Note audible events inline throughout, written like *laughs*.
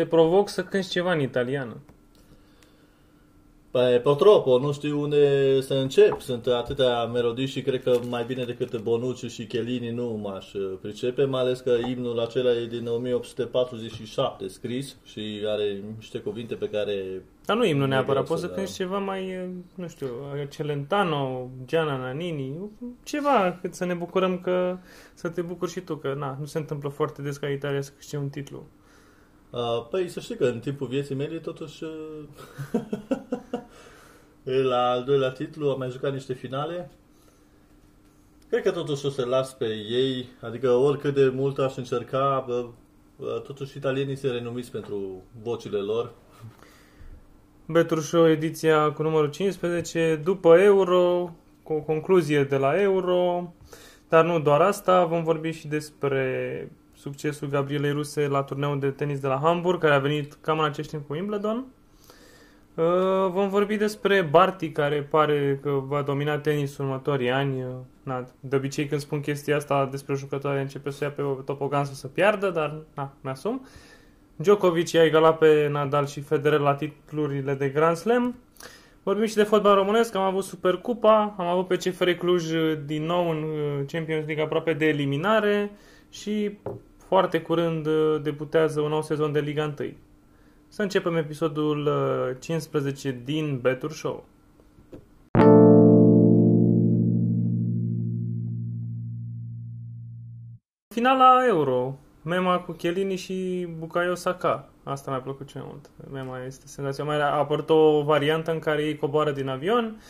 te provoc să cânti ceva în italiană. Păi, purtroppo, nu știu unde să încep. Sunt atâtea melodii și cred că mai bine decât Bonucci și Chelini nu m-aș uh, pricepe, mai ales că imnul acela e din 1847 scris și are niște cuvinte pe care... Dar nu imnul E neapărat, greu poți să să dau. cânti ceva mai, nu știu, Celentano, Gianna Nannini, ceva, cât să ne bucurăm că, să te bucuri și tu, că na, nu se întâmplă foarte des ca Italia să câștige un titlu. Uh, păi să știi că în timpul vieții mele totuși uh, *laughs* la al doilea titlu am mai jucat niște finale. Cred că totuși o să las pe ei, adică oricât de mult aș încerca, bă, bă, totuși italienii se renumiți pentru vocile lor. Betur Show, ediția cu numărul 15, după Euro, cu o concluzie de la Euro, dar nu doar asta, vom vorbi și despre succesul Gabrielei Ruse la turneul de tenis de la Hamburg, care a venit cam în acest timp cu Wimbledon. Uh, Vom vorbi despre Barty, care pare că va domina tenisul în următorii ani. Uh, Na, de obicei când spun chestia asta despre jucătoare începe să ia pe topogan sau să piardă, dar na, mi-asum. Djokovic i-a egalat pe Nadal și Federer la titlurile de Grand Slam. Vorbim și de fotbal românesc, am avut Supercupa, am avut pe CFR Cluj uh, din nou în uh, Champions League aproape de eliminare și foarte curând uh, debutează un nou sezon de Liga 1. Să începem episodul uh, 15 din Betur Show. Finala Euro. Mema cu Chiellini și Bukayo Saka. Asta mi-a plăcut cel mai mult. Mema este senzațional. Mai a apărut o variantă în care ei coboară din avion,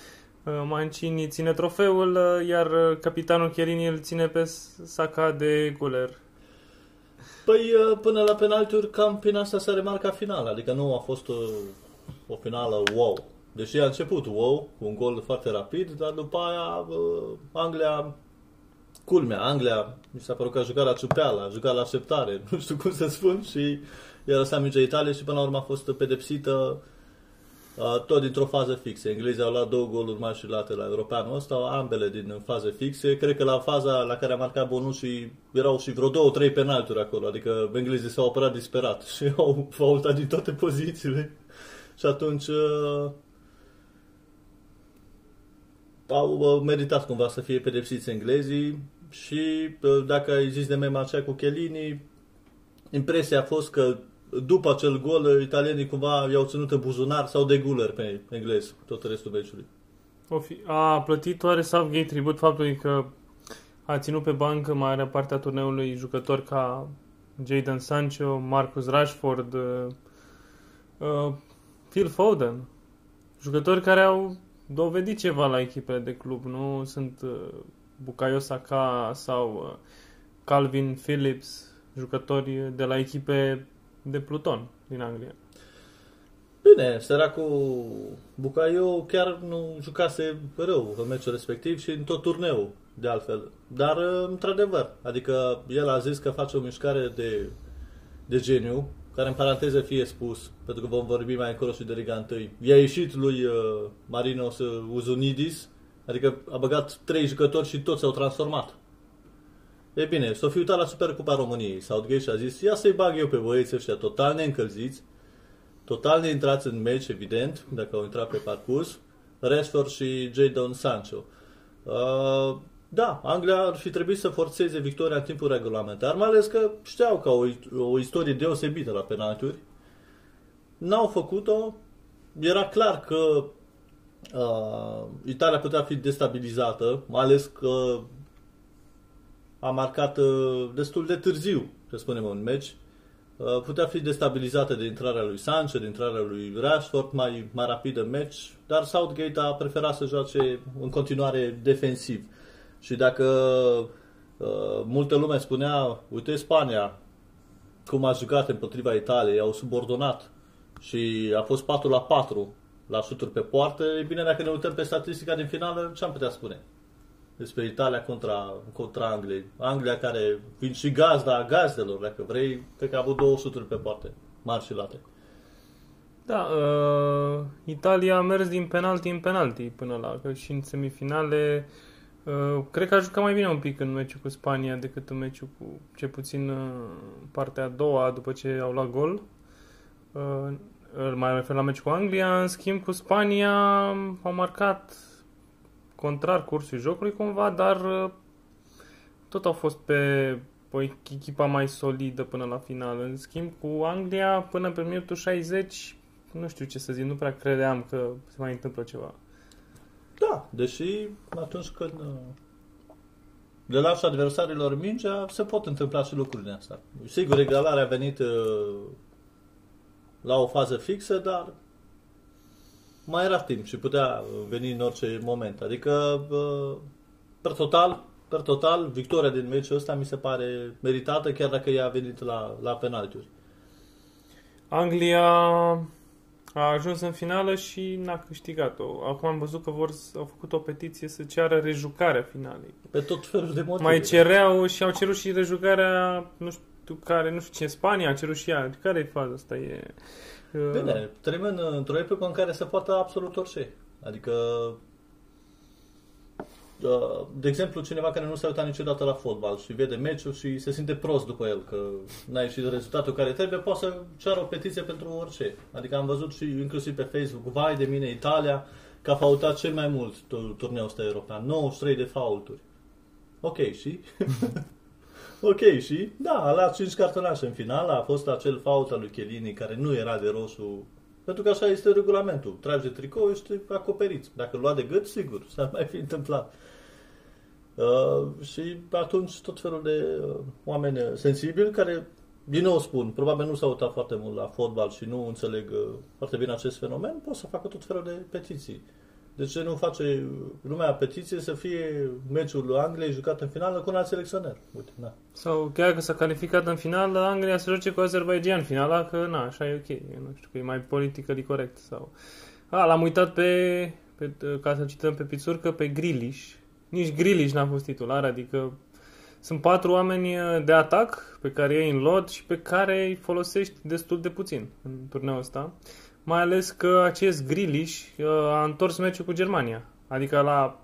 uh, Mancini ține trofeul, uh, iar uh, capitanul Chiellini îl ține pe Saka de guler. Păi uh, până la penaltiuri cam prin asta se remarca finala, adică nu a fost o, o finală wow. Deși a început wow, cu un gol foarte rapid, dar după aia uh, Anglia, culmea, Anglia, mi s-a părut că a jucat la ciupeală, a jucat la așteptare, *laughs* nu știu cum să spun, și i-a lăsat mingea Italia și până la urmă a fost pedepsită uh, tot dintr-o fază fixă. Englezii au luat două goluri mari și late la europeanul ăsta, ambele din faze fixe. Cred că la faza la care a marcat Bonucci erau și vreo două, trei penalturi acolo, adică englezii s-au apărat disperat *laughs* și au faultat din toate pozițiile. Și atunci uh, au uh, meritat cumva să fie pedepsiți englezii și uh, dacă ai zis de mema aceea cu Chelini, impresia a fost că după acel gol, italienii cumva i-au ținut în buzunar sau de guler pe englezi tot restul meciului. O fi, a plătit oare Southgate tribut faptului că a ținut pe bancă marea parte a turneului jucători ca Jadon Sancho, Marcus Rashford, uh, uh, Phil Foden. Jucători care au dovedit ceva la echipele de club, nu sunt uh, Bukayo Saka sau uh, Calvin Phillips, jucători de la echipe de pluton din Anglia. Bine, săracul Bucaio chiar nu jucase rău în meciul respectiv și în tot turneul, de altfel. Dar, într-adevăr, adică el a zis că face o mișcare de, de geniu, care în paranteză fie spus, pentru că vom vorbi mai încolo și de Liga 1. I-a ieșit lui uh, Marinos uh, Uzunidis, adică a băgat trei jucători și toți s-au transformat. E bine, s-o fi uitat la Supercupa României. Southgate și a zis, ia să-i bag eu pe băieții ăștia total neîncălziți, total neintrați în meci, evident, dacă au intrat pe parcurs, Rashford și Jadon Sancho. Uh, da, Anglia ar fi trebuit să forțeze victoria în timpul regulamentar, mai ales că știau că au o, o istorie deosebită la penaltiuri. N-au făcut-o. Era clar că uh, Italia putea fi destabilizată, mai ales că a marcat uh, destul de târziu, să spunem, un meci. Uh, putea fi destabilizată de intrarea lui Sancho, de intrarea lui Rashford, mai, mai rapid în meci, dar Southgate a preferat să joace în continuare defensiv. Și dacă uh, multă lume spunea, uite Spania, cum a jucat împotriva Italiei, au subordonat și a fost 4 la 4 la șuturi pe poartă, e bine dacă ne uităm pe statistica din finală, ce am putea spune? Despre Italia contra, contra Angliei. Anglia care, fiind și gazda a gazdelor, dacă vrei, cred că a avut două șuturi pe poarte, mari și late. Da, uh, Italia a mers din penalti în penalti până la, că și în semifinale uh, cred că a jucat mai bine un pic în meciul cu Spania decât în meciul cu, ce puțin, uh, partea a doua, după ce au luat gol. Uh, îl mai refer la meci cu Anglia, în schimb cu Spania au marcat contrar cursului jocului cumva, dar uh, tot au fost pe o echipa mai solidă până la final. În schimb cu Anglia, până pe minutul 60, nu știu ce să zic, nu prea credeam că se mai întâmplă ceva. Da, deși atunci când uh, le lași adversarilor mingea, se pot întâmpla și lucrurile astea. Sigur, egalarea a venit uh, la o fază fixă, dar mai era timp și putea veni în orice moment. Adică, uh, per total, per total, victoria din meciul ăsta mi se pare meritată, chiar dacă ea a venit la, la penaltiuri. Anglia a ajuns în finală și n-a câștigat-o. Acum am văzut că vor, au făcut o petiție să ceară rejucarea finalei. Pe tot felul de motive. Mai cereau și au cerut și rejucarea, nu știu care, nu știu ce, Spania a cerut și ea. Care e faza asta? E, uh, Bine, trăim în, într-o epocă în care se poate absolut orice. Adică, uh, de exemplu, cineva care nu s-a uitat niciodată la fotbal și vede meciul și se simte prost după el, că n-a ieșit rezultatul care trebuie, poate să ceară o petiție pentru orice. Adică am văzut și inclusiv pe Facebook, vai de mine, Italia, că a faultat cel mai mult tu- turneul ăsta european, 93 de faulturi. Ok, și? *laughs* ok, și? Da, a luat 5 cartonașe în final, a fost acel fault al lui Chiellini care nu era de roșu, pentru că așa este regulamentul. Tragi de tricou, ești acoperit. Dacă lua de gât, sigur, s-ar mai fi întâmplat. Uh, și atunci tot felul de uh, oameni sensibili care, din nou spun, probabil nu s-au uitat foarte mult la fotbal și nu înțeleg uh, foarte bine acest fenomen, pot să facă tot felul de petiții. De ce nu face lumea petiție să fie meciul lui Angliei jucat în finală cu un alt selecționer? Uite, na. Sau chiar că s-a calificat în final, Anglia să joace cu Azerbaijan finala, că na, așa e ok. Eu nu știu, că e mai politically corect. Sau... A, l-am uitat pe, pe ca să cităm pe pițurcă, pe Grilish. Nici Grilish n-a fost titular, adică sunt patru oameni de atac pe care ei în lot și pe care îi folosești destul de puțin în turneul ăsta. Mai ales că acest Grilish uh, a întors meciul cu Germania. Adică la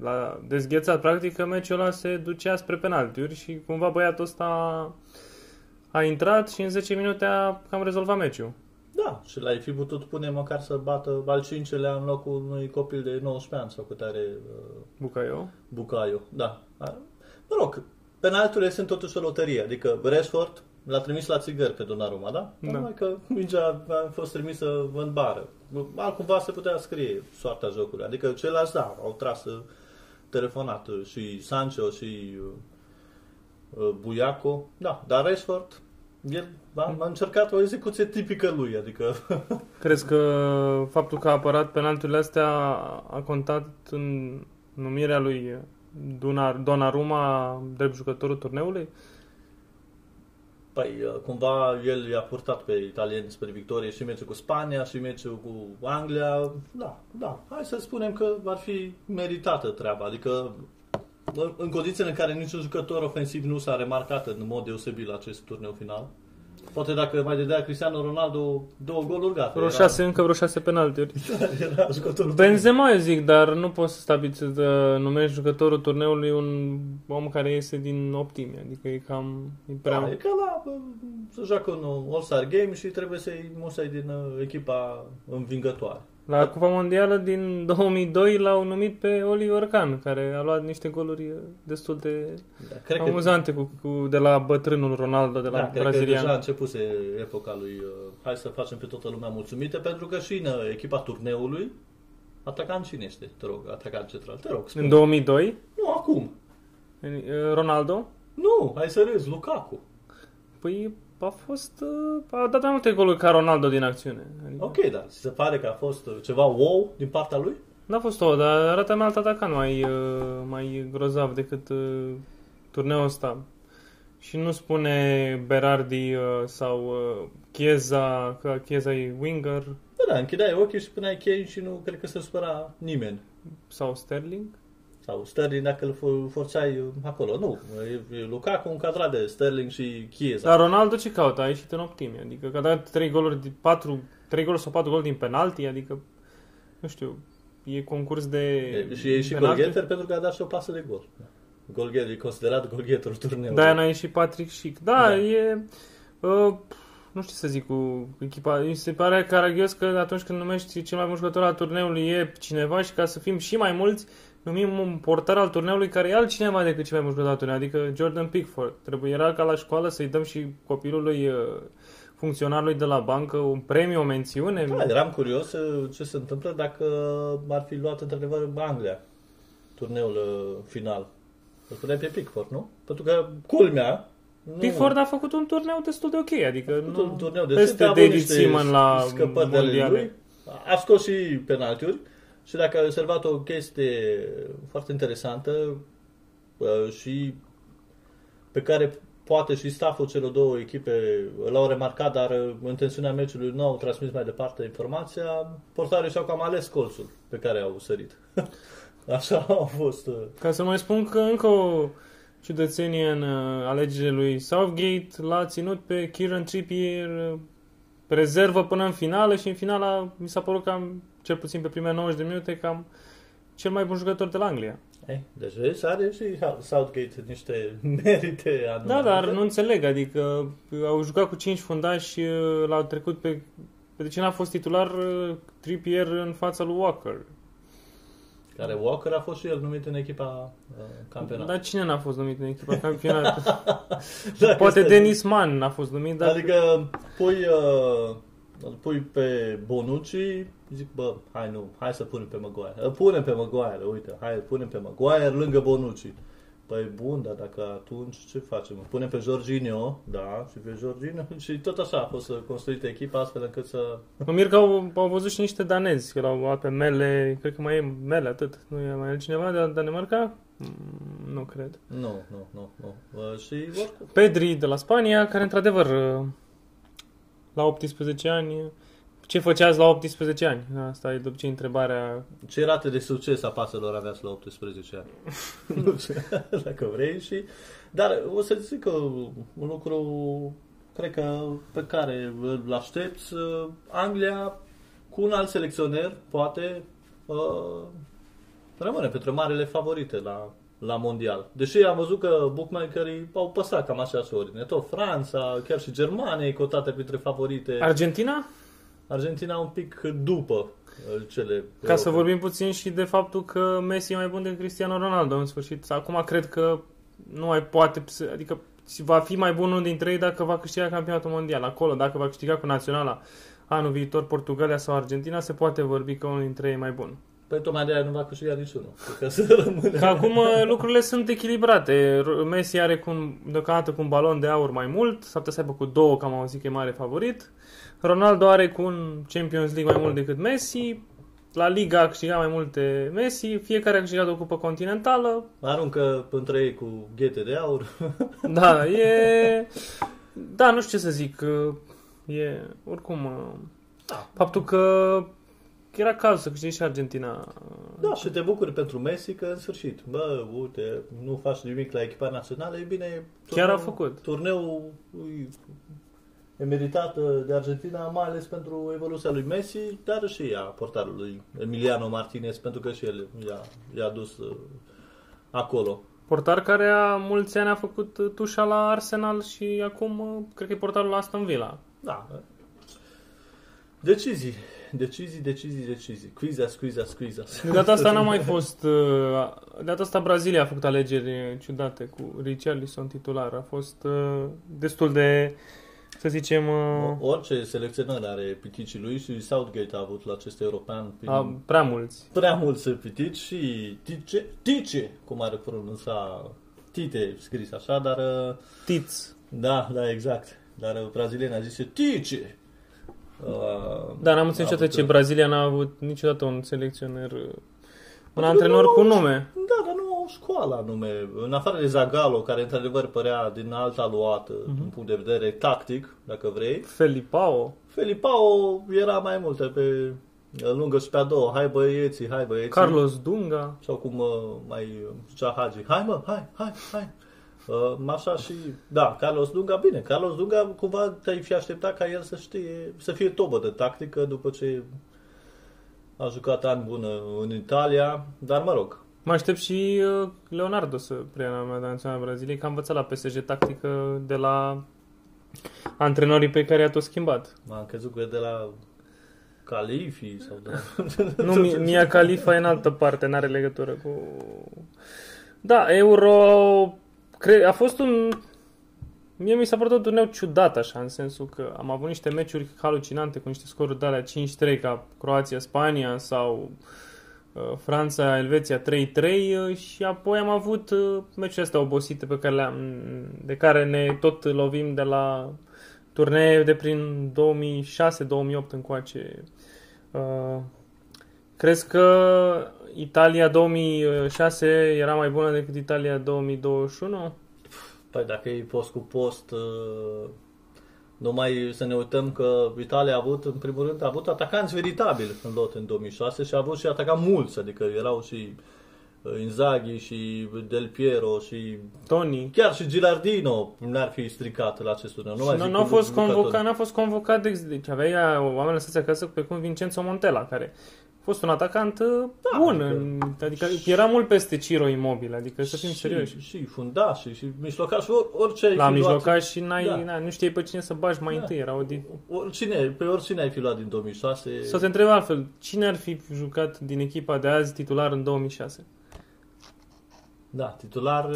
l-a dezghețat. Practic că meciul ăla se ducea spre penaltiuri și cumva băiatul ăsta a intrat și în 10 minute a cam rezolvat meciul. Da, și l-ai fi putut pune măcar să bată al cincelea în locul unui copil de 19 ani sau cât are uh, Bucaio. Bucaio. Da. A- Mă rog, penalturile sunt totuși o loterie. Adică Rashford l-a trimis la țigări pe Donnarumma, da? Da. Numai că mingea a fost trimisă în bară. Altcumva se putea scrie soarta jocului. Adică ceilalți, da, au tras uh, telefonat uh, și Sancho și uh, uh, Buiaco. Da, dar Rashford, el a, a încercat o execuție tipică lui, adică *laughs* Crezi că faptul că a apărat penalturile astea a contat în numirea lui Dunar, Donnarumma drept jucătorul turneului? Păi, uh, cumva el i-a purtat pe italieni spre victorie și meciul cu Spania și meciul cu Anglia. Da, da. Hai să spunem că ar fi meritată treaba. Adică, în- în condițiile în care niciun jucător ofensiv nu s-a remarcat în mod deosebit la acest turneu final. Poate dacă mai dădea Cristiano Ronaldo două goluri, gata. Vreo șase, încă vreo șase penaltiuri. Era, *laughs* era jucătorul Benzema, eu zic, dar nu poți să stabiliți să numești jucătorul turneului un om care iese din optimi. Adică e cam... E prea... Da, e ca la, bă, să joacă un All-Star Game și trebuie să-i musai din uh, echipa învingătoare. La Cupa Mondială din 2002 l-au numit pe Oliver Kahn, care a luat niște goluri destul de Da, cred că amuzante cu, cu, de la bătrânul Ronaldo, de la da, cred că brazilian. deja începuse epoca lui uh, hai să facem pe toată lumea mulțumită, pentru că și în uh, echipa turneului atacant cine este? Te rog, atacant central. Te rog, spune. În 2002, Nu, acum. Ronaldo, Nu, hai să râzi, Lukaku. păi a fost... A dat mai multe goluri ca Ronaldo din acțiune. Adică, Ok, dar ți se pare că a fost uh, ceva wow din partea lui? N-a fost o, dar arată mai alt atacant mai, uh, mai grozav decât uh, turneul ăsta. Și nu spune Berardi uh, sau uh, Chiesa, că Chiesa e winger, Da, da, închideai ochii și puneai chei și nu cred că se supăra nimeni. sau Sterling. Sau Sterling dacă îl for- forțai uh, acolo. Nu, e, e Lukaku încadrat de Sterling și Chiesa. Dar Ronaldo ce caută? A ieșit în optimi. Adică că a dat 3 goluri, din 4, 3 goluri sau 4 goluri din penalti, adică nu știu, e concurs de E, și e și penalti. golgheter pentru că a dat și o pasă de gol. Golgheter, e considerat golgheterul turneului. De-aia n-a ieșit Patrick Schick. Da, Da. e... Uh, nu știu ce să zic cu echipa. Mi se pare caragios că atunci când numești cel mai bun jucător al turneului e cineva și ca să fim și mai mulți, numim un portar al turneului care e altcineva decât cel mai bun jucător al turneului, adică Jordan Pickford. Trebuie era ca la școală să-i dăm și copilului uh, funcționarului de la bancă un premiu, o mențiune. Da, eram curios uh, ce se întâmplă dacă ar fi luat într-adevăr Anglia turneul uh, final. Îl puneai pe Pickford, nu? Pentru că, culmea, nu, Pickford a făcut un turneu destul de ok, adică făcut nu, un turneu de peste a avut David niște Seaman la scăpări de ale mondiale. lui. A scos și penaltiuri și dacă ai observat o chestie foarte interesantă uh, și pe care poate și stafful celor două echipe l-au remarcat, dar uh, în tensiunea meciului nu au transmis mai departe informația, portarii și-au cam ales colțul pe care au sărit. *laughs* Așa au fost. uh, Ca să mai spun că încă o ciudățenie în uh, alegerile lui Southgate l-a ținut pe Kieran Trippier uh, pe rezervă până în finală și în finala mi s-a părut cam, cel puțin pe primele 90 de minute, cam cel mai bun jucător de la Anglia. Ei, deci vezi, are și Southgate niște *laughs* merite anume. Da, dar nu înțeleg, adică uh, au jucat cu 5 fundași, uh, l-au trecut pe... pe de ce n-a fost titular uh, Trippier în fața lui Walker? Care Walker a fost și el numit în echipa uh, campionat. Dar cine n-a fost numit în echipa campionat? *laughs* Dacă Poate stai- Denis Mann n-a fost numit, dar... Adică pui, uh, îl pui pe Bonucci, zic, bă, hai nu, hai să punem pe Maguire. Îl punem pe Maguire, uite, hai, îl punem pe Maguire lângă Bonucci. Păi bun, dar dacă atunci ce facem? Îl Punem pe Jorginho, da, și pe Jorginho *laughs* și tot așa a fost construită echipa astfel încât să... Mă mir că au, au văzut și niște danezi, că l-au luat pe Mele, cred că mai e Mele, atât. Nu e mai altcineva de Danemarca? Mm, Nu cred. Nu, nu, nu, nu. Uh, și oricum. Pedri de la Spania, care într-adevăr la 18 ani, ce făceați la 18 ani? Asta e după ce întrebarea... Ce rate de succes a paselor aveați la 18 ani? nu *laughs* știu, *laughs* dacă vrei și... Dar o să zic că un lucru, cred că pe care îl aștepți, uh, Anglia cu un alt selecționer, poate, uh, rămâne pentru marele favorite la, la mondial. Deși am văzut că bookmakerii au păsat cam așa ordine. Tot Franța, chiar și Germania e cotată printre favorite. Argentina? Argentina un pic după uh, cele Ca să europene. vorbim puțin și de faptul că Messi e mai bun decât Cristiano Ronaldo în sfârșit. Acum cred că nu mai poate, să- adică va fi mai bun unul dintre ei dacă va câștiga campionatul mondial. Acolo, dacă va câștiga cu naționala anul viitor Portugalia sau Argentina, se poate vorbi că unul dintre ei e mai bun. Păi tocmai de aia nu va câștiga niciunul. Ca să rămână. Că acum uh, lucrurile sunt echilibrate. R- Messi are cu un, deocamdată cu un balon de aur mai mult, s-ar putea să aibă cu două, că am auzit că e mare favorit. Ronaldo are cu un Champions League mai mult decât Messi. La Liga a câștigat mai multe Messi, fiecare a câștigat o cupă continentală. Aruncă între ei cu ghete de aur. *laughs* Da, e... Da, nu știu ce să zic. că E, oricum, uh, Da. faptul că era cazul să câștige și Argentina. Da, și te bucuri pentru Messi că în sfârșit, bă, uite, nu faci nimic la echipa națională, e bine... Chiar a făcut. Turneul ui, e meritat uh, de Argentina, mai ales pentru evoluția lui Messi, dar și ea, portarul lui Emiliano Martinez, pentru că și el i-a, i-a dus uh, acolo. Portar care a mulți ani a făcut uh, tușa la Arsenal și acum uh, cred că e portarul la Aston Villa. Da. Decizii. Decizii, decizii, decizii. Quiza, squeeza, squeeza. De data asta n-a mai *laughs* fost... uh, De data asta Brazilia a făcut alegeri ciudate cu Richarlison titular. A fost uh, destul de, să zicem, uh, Orice selecționare are piticii lui și Southgate a avut la acest european prin a, prea mulți. prea mulți pitici și Tice, Tice, cum are pronunța Tite scris așa, dar uh, Tiți. da, da, exact. Dar uh, brazilienii a zis Tice. Uh, Dar n-am a înțeles niciodată avut, ce uh, Brazilia n-a avut niciodată un selecționer, uh, un Pentru că antrenor nu cu au- nume. Da, dar nu au școală anume. În afară de Zagallo, care într-adevăr părea din alta luată, Mhm. din punct de vedere tactic, dacă vrei, Felipao. Felipao era mai multe pe lungă și pe a doua. Hai băieții, hai băieții. Carlos Dunga. Sau cum uh, mai uh, zicea Hagi. Hai mă, hai, hai, hai. Uh, așa și, da, Carlos Dunga, bine, Carlos Dunga cumva te-ai fi așteptat ca el să știe, să fie tobă de tactică după ce a jucat ani bună în Italia, dar mă rog, Mă aștept și uh, Leonardo să preia la naționala Braziliei, că am învățat la PSG tactică de la Antrenorii pe care i-a tot schimbat. M-am crezut că e de la Califi sau de la... *laughs* Nu, Mi- Mia Khalifa e în altă parte, n-are legătură cu... Da, Euro... Cre- a fost un... Mie mi s-a părut un turneu ciudat așa, în sensul că am avut niște meciuri halucinante cu niște scoruri de alea 5-3 ca Croația-Spania sau uh, Franța-Elveția 3-3 uh, și apoi am avut uh, meciurile astea obosite pe care le-am, de care ne tot lovim de la turnee de prin 2006-2008 încoace. Uh, crezi că Italia 2006 era mai bună decât Italia 2021? Păi dacă e post cu post, uh, numai să ne uităm că Italia a avut, în primul rând, a avut atacanți veritabili în lot în 2006 și a avut și atacanți mulți, adică erau și uh, Inzaghi și Del Piero și Tony. chiar și Gilardino n-ar fi stricat la acest turneu. Nu mai Nu, zic nu a cu fost Luca Toni. convocat, n-a fost convocat, de, deci avea oameni lăsați acasă pe cum Vincenzo Montella, care a fost un atacant uh, Da, bun, adică- în- adică era mult peste Ciro Immobile, adică să fim și, serioși. Și fundaș și, și mijlocaș, or, orice ai La fi luat- mijlocaș și n-ai, Da. na, nu știai pe cine să bagi mai Da. întâi, era o di- Oricine, pe oricine ai fi luat din 2006. Să te întreb altfel, cine ar fi jucat din echipa de azi titular în 2006? Da, titular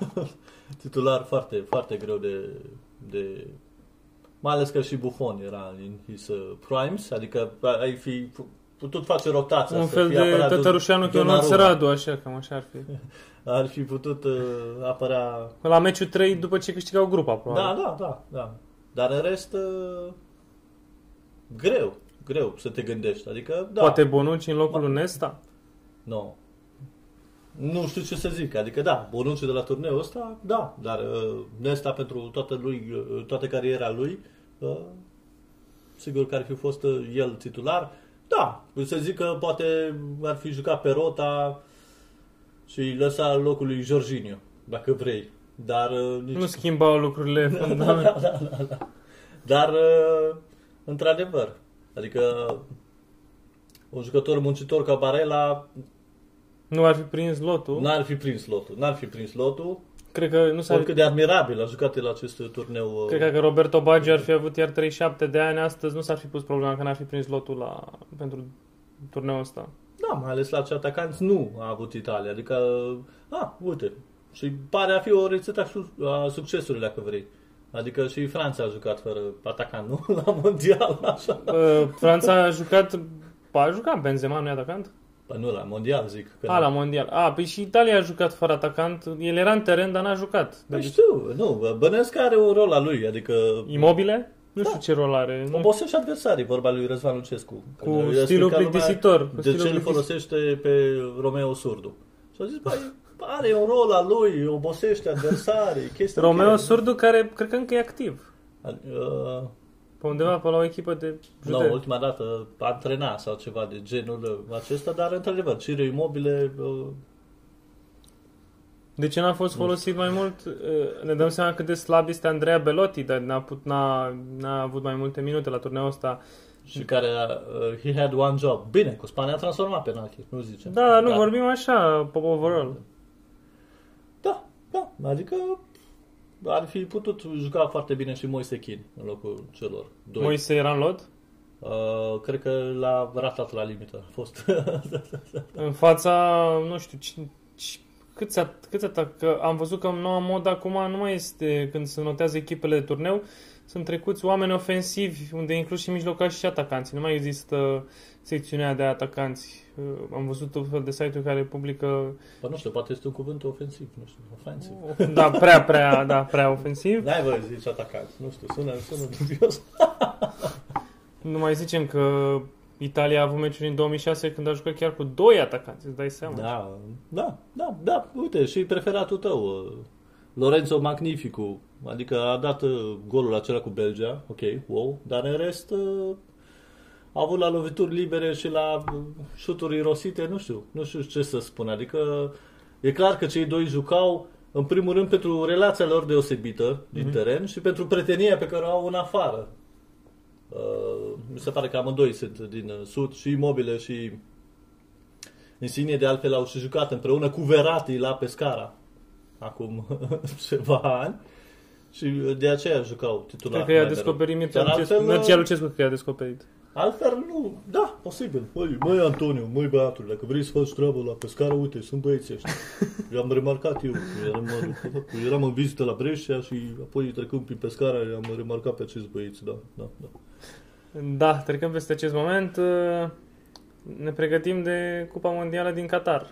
*laughs* titular foarte, foarte greu de, de mai ales că și Buffon era în his uh, primes, adică ai fi putut face rotația. Un să fel fie de apărat Tătărușanu Don- Ionuț Donnarumma. Radu, așa, cam așa ar fi. *laughs* Ar fi putut uh, apărea... La meciul 3 după ce câștigau grupa, probabil. Da, da, da, da. Dar în rest, uh, greu, greu să te gândești. Adică, da. Poate Bonucci în locul Ma- lui Nesta? Nu. Nu știu ce să zic. Adică da, Bonucci de la turneul ăsta, da. Dar uh, Nesta pentru toată, lui, uh, toată cariera lui, uh, sigur că ar fi fost uh, el titular. Da, să zic că poate ar fi jucat pe rota și lăsa locul lui Jorginho, dacă vrei. Dar uh, nici... Nu schimbau lucrurile *laughs* fundamentale. Dar, uh, într-adevăr, adică un jucător muncitor ca Barella Nu ar fi prins lotul. N-ar fi prins lotul. N-ar fi prins lotul. Cred că nu s-ar Oricât de admirabil a jucat el la acest turneu. uh, Cred că dacă Roberto Baggio ar fi avut iar 37 de ani astăzi, nu s-ar fi pus problema că n-ar fi prins lotul la, pentru turneul ăsta. Da, mai ales la ce atacanți nu a avut Italia. Adică, a, uite. Și pare a fi o rețetă a su- a succesului, dacă vrei. Adică și Franța a jucat fără atacant, nu? *laughs* La mondial, așa. Uh, Franța a jucat... A jucat Benzema, nu e atacant? Păi nu, la mondial zic. Că A, la mondial. A, păi și Italia a jucat fără atacant. El era în teren, dar n-a jucat. Păi Deci, știu, nu, Bănesc are un rol al lui, adică Imobile? Nu Da. știu ce rol are. Nu- obosește adversarii, vorba lui Răzvan Lucescu. Cu Când i-a stilul explicat lumea plictisitor. Cu De stilul ce îl plictisitor. folosește pe Romeo Surdu? Și a zis, băi, *laughs* are un rol al lui, obosește adversarii, chestii Romeo ok. Surdu, care cred că încă e activ. Uh, Pe undeva pe la o echipă de nu, județ. ultima dată antrena sau ceva de genul acesta, dar într-adevăr, Ciro Imobile, uh, De ce n-a fost folosit mai mult? Uh, Ne dăm seama cât de slab este Andrea Belotti, dar n-a, put, n-a, n-a avut mai multe minute la turneul ăsta. și care uh, he had one job. Bine, cu Spania a transformat penalti, nu zicem. Da, dar nu vorbim așa, pe overall. Da, da, adică ar fi putut juca foarte bine și Moise Chin în locul celor doi. Moise era în lot? Uh, cred că l-a ratat la limită. A fost. *laughs* În fața, nu știu, ci, ci, câți, at- câți atac, că am văzut că în noua mod acum nu mai este, când se notează echipele de turneu, sunt trecuți oameni ofensivi, unde inclus și mijlocași și atacanți. Nu mai există secțiunea de atacanți. Uh, Am văzut un fel de site-uri care publică, Bă, nu știu, poate este un cuvânt ofensiv, nu știu, ofensiv. da, prea, prea, da, prea ofensiv. N-ai voie să zici atacant, nu știu, sună, sună dubios. *laughs* Nu mai zicem că Italia a avut meciuri în 2006 când a jucat chiar cu doi atacanți, îți dai seama. Da, da, da, da, uite, și preferatul tău, uh, Lorenzo Magnificu, adică a dat uh, golul acela cu Belgia, ok, wow, dar în rest uh, a avut la lovituri libere și la uh, șuturi irosite, nu știu, nu știu ce să spun, adică e clar că cei doi jucau în primul rând pentru relația lor deosebită din Mhm. teren și pentru prietenia pe care o au în afară. Uh, mi se pare că amândoi sunt din uh, sud și imobile și Insigne de altfel au și jucat împreună cu Verratti la Pescara acum *laughs* ceva ani Și de aceea jucau titular. Cred că i-a mai descoperit mereu. Mircea Dar Lucescu. altfel, Mircea Lucescu cred că i-a descoperit. Altfel nu, da, posibil. Măi, măi Antonio, măi băiatul, dacă vrei să faci treabă la pescară, uite, sunt băieții ăștia. *laughs* I-am remarcat eu, eram, eram în vizită la Brescia și apoi trecând prin pescara, am remarcat pe acești băieți, da, da, da. Da, trecând peste acest moment, uh, ne pregătim de Cupa Mondială din Qatar.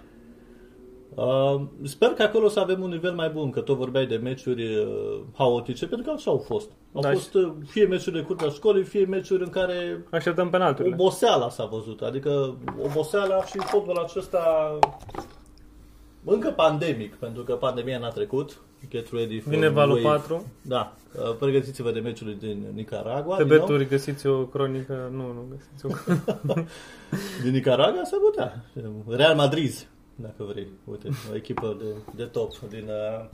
Uh, sper că acolo să avem un nivel mai bun, că tot vorbeai de meciuri uh, haotice, pentru că așa au fost. Au Da, fost uh, fie meciuri de curtea școlii, fie meciuri în care Așteptăm penalturile. oboseala s-a văzut. Adică oboseala și fotbalul acesta încă pandemic, pentru că pandemia n-a trecut. Get ready for Vine valul wave. 4. Da, uh, pregătiți-vă de meciurile din Nicaragua. Pe din nou. beturi găsiți o cronică. Nu, nu găsiți o *laughs* Din Nicaragua s-ar putea. Real Madrid, dacă vrei. Uite, o echipă de, de top din uh,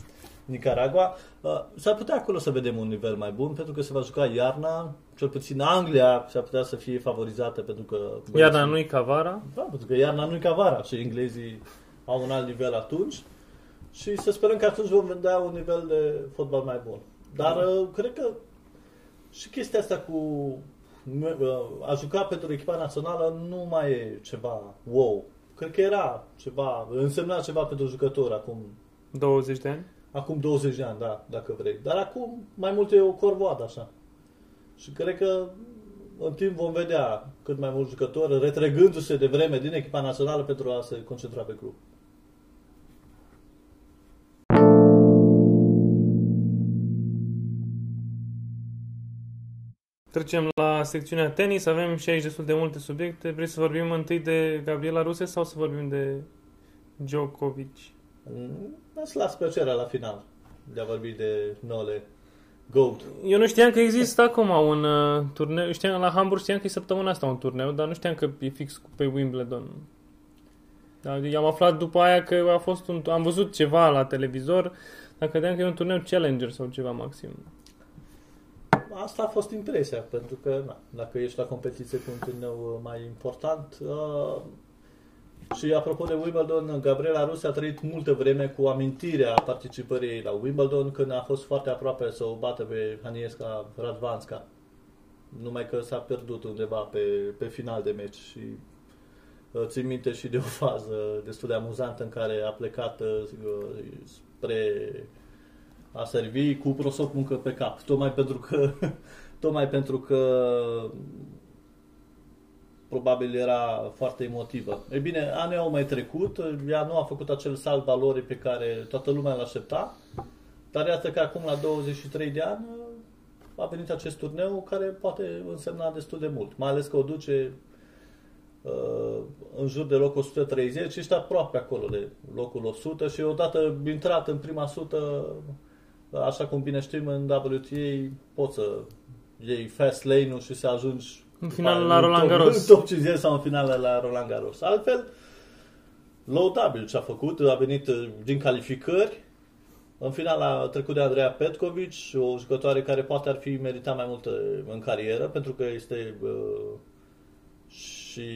Nicaragua. Uh, s-ar putea acolo să vedem un nivel mai bun, pentru că se va juca iarna. Cel puțin Anglia s-ar putea să fie favorizată, pentru că... Iarna nu-i ca vara. Da, pentru că iarna nu-i ca vara și englezii au un alt nivel atunci. Și să sperăm că atunci vom vedea un nivel de fotbal mai bun. Dar uh, cred că și chestia asta cu uh, a juca pentru echipa națională nu mai e ceva wow. Cred că era ceva, însemna ceva pentru jucători acum, 20 de ani. acum 20 de ani, da, dacă vrei. Dar acum mai mult e o corvoadă așa. Și cred că în timp vom vedea cât mai mulți jucători retrăgându-se de vreme din echipa națională pentru a se concentra pe club. Trecem la secțiunea tenis. Avem și aici destul de multe subiecte. Vrei să vorbim întâi de Gabriela Ruse sau să vorbim de Djokovic? Mm, Îți las plăcerea la final de a vorbi de Nole Goat. Eu nu știam că există acum un uh, turneu. Știam, la Hamburg știam că e săptămâna asta un turneu, dar nu știam că e fix cu- pe Wimbledon. Da, am aflat după aia că a fost un... Am văzut ceva la televizor, dar credeam că e un turneu Challenger sau ceva maxim. Asta a fost impresia, pentru că na, dacă ești la competiție cu un turneu uh, mai important uh, și apropo de Wimbledon, Gabriela Rus a trăit multă vreme cu amintirea participării ei la Wimbledon când a fost foarte aproape să o bată pe Haniesca Radvanska. Numai că s-a pierdut undeva pe, pe final de meci și uh, țin minte și de o fază destul de amuzantă în care a plecat uh, spre a servi cu prosop muncă pe cap. Tocmai pentru că, *laughs* tocmai pentru că probabil era foarte emotivă. E bine, anii au mai trecut, ea nu a făcut acel salt valorii pe care toată lumea îl aștepta, dar iată că acum la 23 de ani a venit acest turneu care poate însemna destul de mult, mai ales că o duce uh, în jur de locul 130, ești aproape acolo de locul 100 și odată intrat în prima sută, așa cum bine știm în WTA, poți să iei fast lane-ul și să ajungi În final în la Roland top- Garros. În top 50 sau în finală la Roland Garros. Altfel, laudabil ce a făcut, a venit uh, din calificări, în final a trecut de Andreea Petkovic, o jucătoare care poate ar fi meritat mai mult uh, în carieră, pentru că este uh, și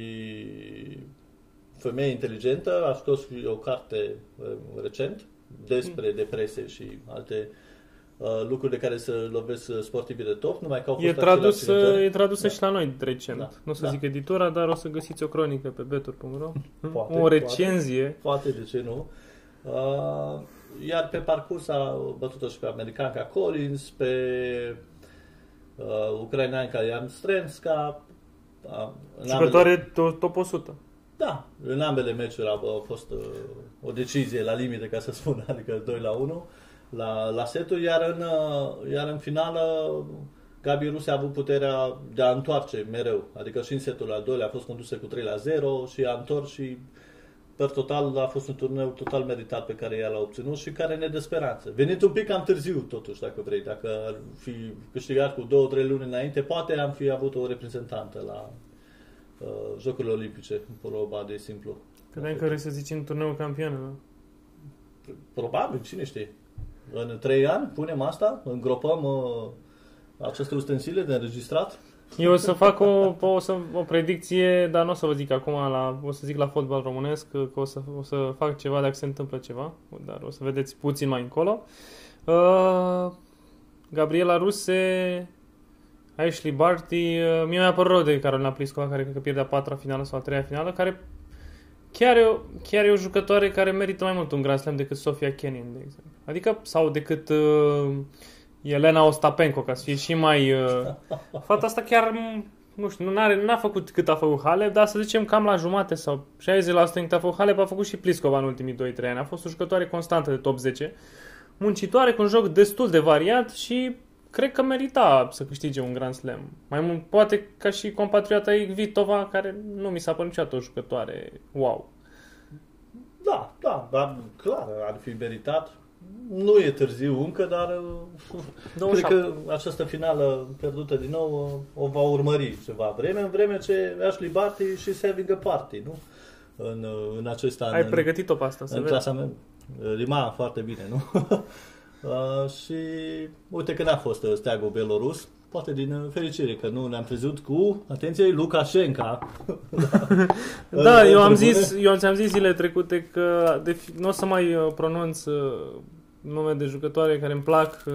femeie inteligentă, a scos și o carte uh, recent despre depresie și alte uh, lucruri de care se lovesc uh, sportivii de top, numai că au fost E, acele tradus, accidentări. e tradusă Da. și la noi recent. Da. Nu o să Da. zic editura, dar o să găsiți o cronică pe betur.ro. Poate, o recenzie. Poate, de ce nu? Uh, iar pe parcurs a bătut-o și pe americanca Collins, pe uh, ucraineanca Jan Strenska. Uh, în Jucătoare to- top 100. Da, în ambele meciuri a, a fost uh, o decizie la limite, ca să spun, *laughs* adică 2 la 1 la, la setul, iar în, uh, iar în finală Gabi Ruse a avut puterea de a întoarce mereu, adică și în setul al doilea a fost condusă cu 3 la 0 și a întors și per total a fost un turneu total meritat pe care ea l-a obținut și care ne dă speranță. Venit un pic cam târziu totuși, dacă vrei, dacă ar fi câștigat cu 2-3 luni înainte, poate am fi avut o reprezentantă la uh, Jocurile Olimpice, proba de simplu. Credeam că vrei să zici în turneul campionilor. Probabil, cine știe. În 3 ani punem asta, îngropăm uh, aceste ustensile de înregistrat. Eu o să fac o, o, să, o predicție, dar nu o să vă zic acum, la, o să zic la fotbal românesc, că o să, o să fac ceva dacă se întâmplă ceva, dar o să vedeți puțin mai încolo. Uh, Gabriela Ruse, Ashley Barty, uh, mie mi-a părut rău de Carolina Pliskova, care cred că pierde a patra finală sau a treia finală, care chiar e, o, chiar e o jucătoare care merită mai mult un Grand Slam decât Sofia Kenin, de exemplu. Adică, sau decât uh, Elena Ostapenko, ca să fie și mai... Uh, *laughs* fata asta chiar, m, nu știu, nu are, n-a făcut cât a făcut Halep, dar să zicem cam la jumate sau 60% din cât a făcut Halep a făcut și Pliskova în ultimii 2-3 ani. A fost o jucătoare constantă de top 10, muncitoare, cu un joc destul de variat și cred că merita să câștige un Grand Slam. Mai mult, poate ca și compatriota ei Vitova, care nu mi s-a părut niciodată o jucătoare wow. Da, da, dar clar, ar fi meritat. Nu e târziu încă, dar uh, *laughs* cred 27. că această finală pierdută din nou uh, o va urmări ceva vreme, în vreme ce Ashley Barty și having a party, nu? În, uh, în acest an. Ai în, pregătit-o pe asta, să în vezi. clasament. Rima foarte bine, nu? *laughs* uh, și uite că n-a fost uh, steagul belorus, poate din uh, fericire că nu ne-am trezit cu, atenție, Lukashenka. *laughs* Da, În- eu am în zis, tribune. eu ți-am zis zile trecute că de, nu o să mai uh, pronunț uh, nume de jucătoare care îmi plac uh,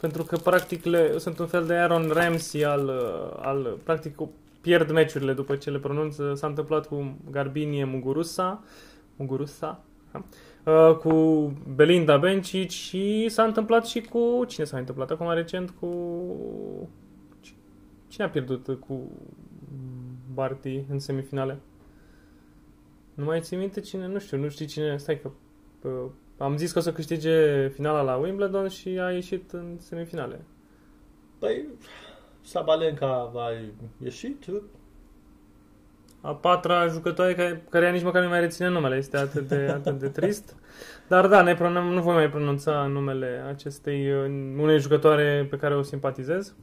pentru că practic le, sunt un fel de Aaron Ramsey al, uh, al practic pierd meciurile după ce le pronunț. S-a întâmplat cu Garbinie Muguruza, Muguruza, da? Uh, cu Belinda Bencic și s-a întâmplat și cu cine s-a întâmplat acum recent cu cine a pierdut uh, cu Barty în semifinale? Nu mai ții minte cine? Nu știu, nu știi cine. Stai că uh, am zis că o să câștige finala la Wimbledon și a ieșit în semifinale. Păi, Sabalenka va ieșit, A patra jucătoare care, care nici măcar nu mai reține numele. Este atât de, atât de trist. Dar da, ne pronun- nu voi mai pronunța numele acestei uh, unei jucătoare pe care o simpatizez.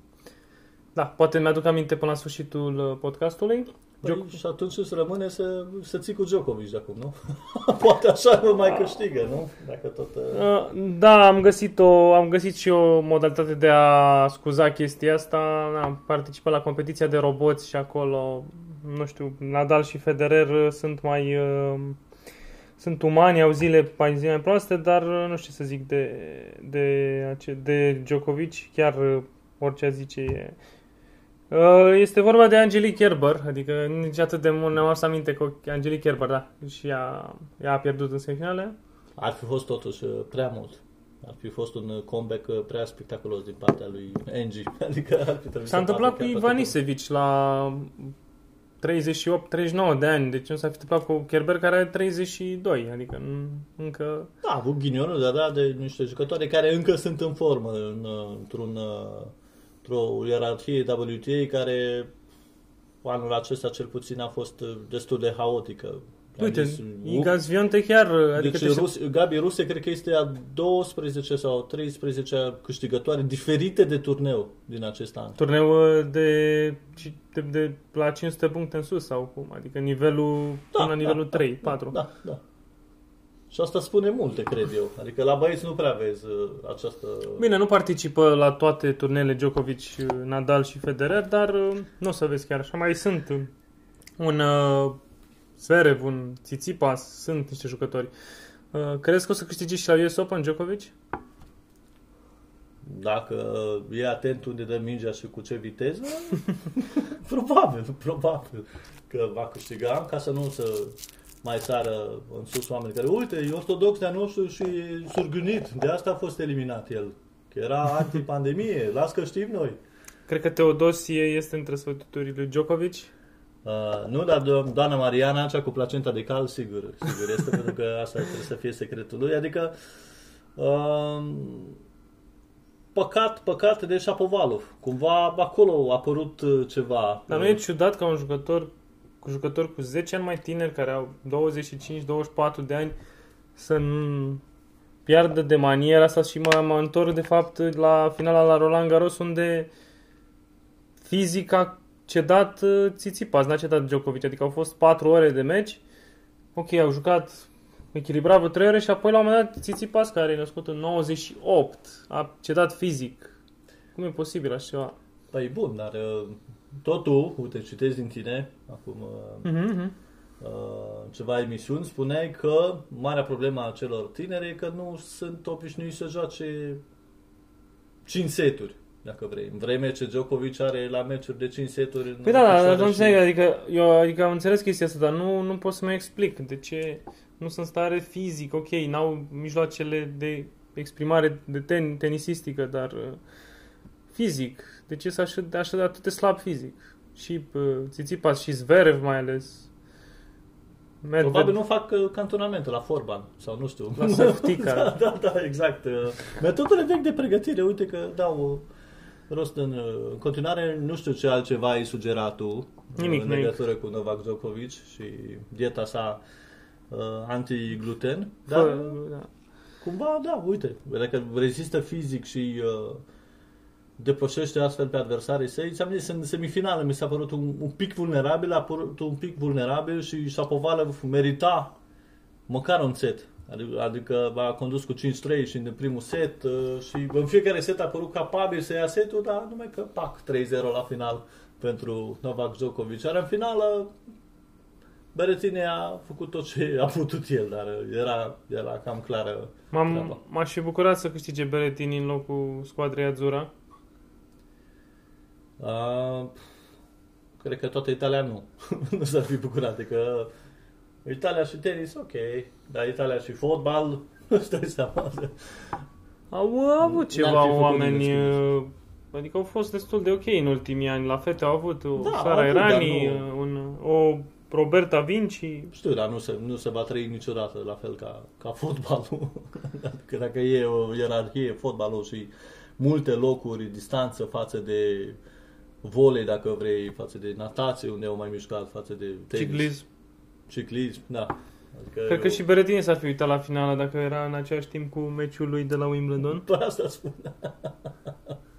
Da, poate mi-aduc aminte până la sfârșitul uh, podcastului. Păi, Djok- și atunci îți rămâne să, să ții cu Djokovic de acum, nu? *laughs* Poate așa nu mai câștigă, nu? Dacă tot... uh, Uh, Da, am găsit, o, am găsit și o modalitate de a scuza chestia asta. Am participat la competiția de roboți și acolo, nu știu, Nadal și Federer uh, sunt mai... uh, Sunt umani, au zile mai zile mai proaste, dar uh, nu știu ce să zic de, de, ace- de Djokovic, chiar uh, orice a zice e... Uh, Este vorba de Angelique Kerber, adică nici atât de mult ne-am adus aminte că Angelique Kerber, da, și ea, ea a pierdut în semifinale. Ar fi fost totuși uh, prea mult. Ar fi fost un uh, comeback uh, prea spectaculos din partea lui Angie. *laughs* Adică ar fi trebuit S-a să întâmplat bată cu chiar Ivan pe Isevic la 38-39 de ani, deci nu s-a fi întâmplat cu Kerber care are 32, adică nu- încă... Da, a avut ghinionul de a da de niște jucători care încă sunt în formă în, uh, într-un, uh, într-o ierarhie WTA care anul acesta cel puțin a fost uh, destul de haotică. Am Uite, zis, Iga Swiatek chiar... Adică deci te- Rus, Gabi Ruse cred că este a 12 sau 13 câștigătoare diferite de turneu din acest an. turneu uh, de, de, de, la 500 puncte în sus sau cum, adică nivelul până la nivelul 3, 4. Da, da. Și asta spune multe, cred eu. Adică la băieți nu prea vezi uh, această... Bine, nu participă la toate turnele Djokovic, Nadal și Federer, dar uh, nu o să vezi chiar așa. Mai sunt uh, un uh, Zverev, un Tsitsipas, sunt niște jucători. Uh, crezi că o să câștige și la US Open Djokovic? Dacă e atent unde dă mingea și cu ce viteză, *laughs* probabil, probabil că va câștiga, ca să nu să mai sară în sus oameni care, uite, e ortodox de-a nostru și e surgânit, de asta a fost eliminat el. Că era anti-pandemie, las că știm noi. Cred că Teodosie este între sfătuitorii lui Djokovic. Uh, nu, dar do- doamna Mariana, cea cu placenta de cal, sigur, sigur este, *laughs* pentru că asta trebuie să fie secretul lui. Adică, uh, păcat, păcat de Șapovalov. Cumva acolo a apărut uh, ceva. Dar nu e ciudat ca un jucător cu jucători cu 10 ani mai tineri, care au 25-24 de ani, să nu piardă de maniera asta și mă, mă întorc de fapt la finala la Roland Garros unde fizic a cedat uh, Tsitsipas, n-a cedat Djokovic, adică au fost 4 ore de meci, ok, au jucat echilibrat vreo 3 ore și apoi la un moment dat Tsitsipas, care e născut în 98, a cedat fizic. Cum e posibil așa ceva? Păi bun, dar uh, totul, uite, citesc din tine, acum uh, Mhm. uh, ceva emisiuni, spuneai că marea problemă a celor tineri e că nu sunt obișnuiți să joace 5 seturi, dacă vrei. În vreme ce Djokovic are la meciuri de 5 seturi. în Păi da, dar picioare nu și- înțeleg, adică eu adică am înțeles chestia asta, dar nu, nu pot să mă explic de ce nu sunt în stare fizic, ok, n-au mijloacele de exprimare de ten, tenisistică, dar uh, fizic, de ce să așa, așa de atât de slab fizic? Și uh, Tsitsipas și Zverev mai ales. Medvedev, Probabil nu fac uh, cantonamentul la Forban sau nu știu. La Softica. *laughs* da, da, da, exact. Uh, Metodele vechi de pregătire, uite că dau uh, rost în, uh, în continuare. Nu știu ce altceva ai sugerat tu uh, Nimic, în nimic. legătură cu Novak Djokovic și dieta sa uh, anti-gluten. Dar Fă, da. cumva, da, uite, dacă rezistă fizic și uh, depășește astfel pe adversarii săi. Ți-am zis, în semifinală mi s-a părut un, un pic vulnerabil, a părut un pic vulnerabil și Șapovalov merita măcar un set. Adică, adică a condus cu 5-3 și în primul set uh, și în fiecare set a părut capabil să ia setul, dar numai că pac 3-0 la final pentru Novak Djokovic. Iar în finală Bereține a făcut tot ce a putut el, dar era, era cam clară treaba. M-am, m-aș fi bucurat să câștige Berettini în locul squadrei Azzurra. Uh, cred că toată Italia nu. *laughs* nu s-ar fi bucurat. Adică Italia și tenis, ok. Dar Italia și fotbal, *laughs* îți dai seama. Au avut N-ar ceva fi făcut oameni, nimeni uh, adică au fost destul de ok în ultimii ani. La fete au avut o Da, au Sara avut, dar Irani, nu- uh, un, o Roberta Vinci. Știu, dar nu se, nu se va trăi niciodată la fel ca, ca fotbalul. *laughs* Că dacă e o ierarhie, fotbalul și multe locuri, distanță față de volei, dacă vrei, față de natație, unde au mai mișcat, față de tenis. Ciclism. Ciclism, da. Adică Cred că și Berettini s-ar fi uitat la finală dacă era în același timp cu meciul lui de la Wimbledon. Pe asta spun. *laughs*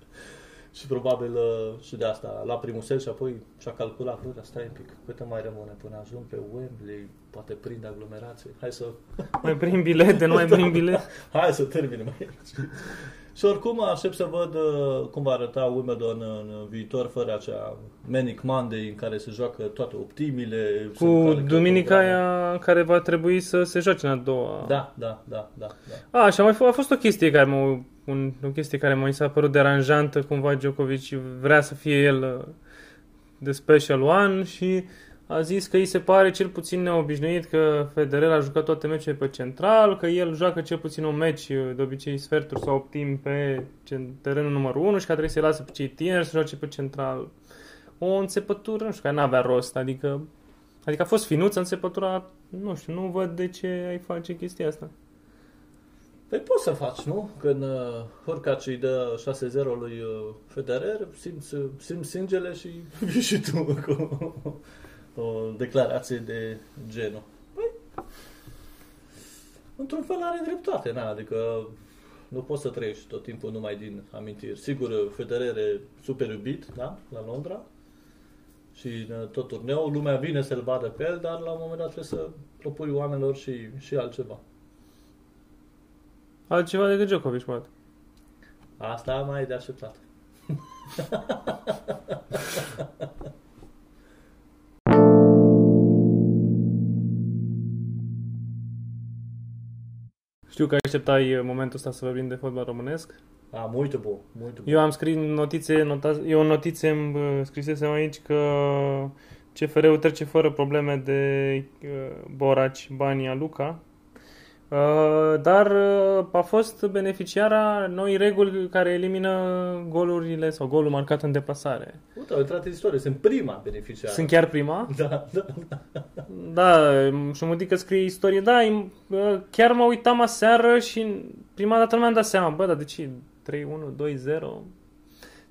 și probabil uh, și de asta, la primul set și apoi și-a calculat, bă, dar stai un pic, cât mai rămâne până ajung pe Wembley, poate prind aglomerație, hai să, *laughs* Mai prin bilete, nu *laughs* mai prin bilete. hai să termine mai Și oricum aștept să văd uh, cum va arăta Wimbledon în viitor fără acea Manic Monday în care se joacă toate optimile. se Cu încalcă duminica programe. aia care va trebui să se joace în a doua. Da, da, da, da, da. A, și a mai fost, a fost o chestie care mă, un, o chestie care mi s-a părut deranjantă, cumva Djokovic vrea să fie el uh, de special one și a zis că îi se pare cel puțin neobișnuit că Federer a jucat toate meciurile pe central, că el joacă cel puțin un meci, uh, de obicei sferturi sau optim pe cen- terenul numărul 1 și că trebuie să-i lasă pe cei tineri să joace pe central. O înțepătură, nu știu, care n-avea rost, adică Adică a fost finuță înțepătura, nu știu, nu văd de ce ai face chestia asta. Păi poți să faci, nu? Când uh, Hurkacz îi dă 6-0 lui uh, Federer, simți, uh, simți sângele și vii *laughs* și tu cu o declarație de genul. Păi, într-un fel are dreptate, na, adică nu poți să trăiești tot timpul numai din amintiri. Sigur, Federer e super iubit, da, la Londra, și în tot turneul, lumea vine să-l vadă pe el, dar la un moment dat trebuie să propui oamenilor și, și altceva. Altceva decât Djokovic, poate. Asta mai e de așteptat. *laughs* Știu că așteptai uh, momentul ăsta să vorbim de fotbal românesc. A, muito bom, muito bom. Eu am scris notițe, nota, eu în notițe îmi uh, scrisesem aici că CFR-ul trece fără probleme de uh, Boraci, Bania, Luca. Uh, dar uh, a fost beneficiara noi reguli care elimină golurile sau golul marcat în deplasare. Uite, au intrat în istorie, sunt prima beneficiară. Sunt chiar prima? *laughs* Da, da. Da, și mă că scrie istorie. Da, im- bă, chiar mă uitam aseară și prima dată nu mi-am dat seama. Bă, dar de ce 3-1, 2-0?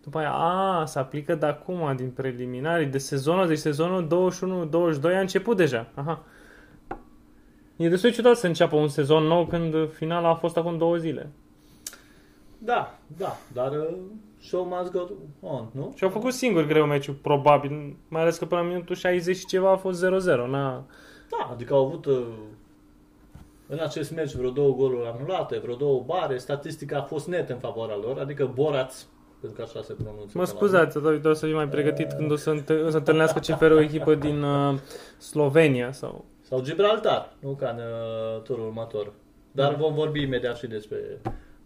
După aia, a, se aplică de acum, din preliminarii, de sezonul, deci sezonul 21-22 a început deja. Aha. E destul de ciudat să înceapă un sezon nou când finala a fost acum două zile. Da, da, dar uh, show must go on, nu? Și au făcut singur greu meciul, probabil, mai ales că până la minutul 60 și ceva a fost 0-0. Na, Da, adică au avut uh, în acest meci vreo două goluri anulate, vreo două bare, statistica a fost net în favoarea lor, adică Boraț, pentru că așa se pronunță. Mă până la scuzați, dar trebuie să fii mai pregătit când o să, înte- o să întâlnească *laughs* CFR o echipă din uh, Slovenia sau... urmă. Sau Gibraltar, nu ca în uh, turul următor. Dar vom vorbi imediat și despre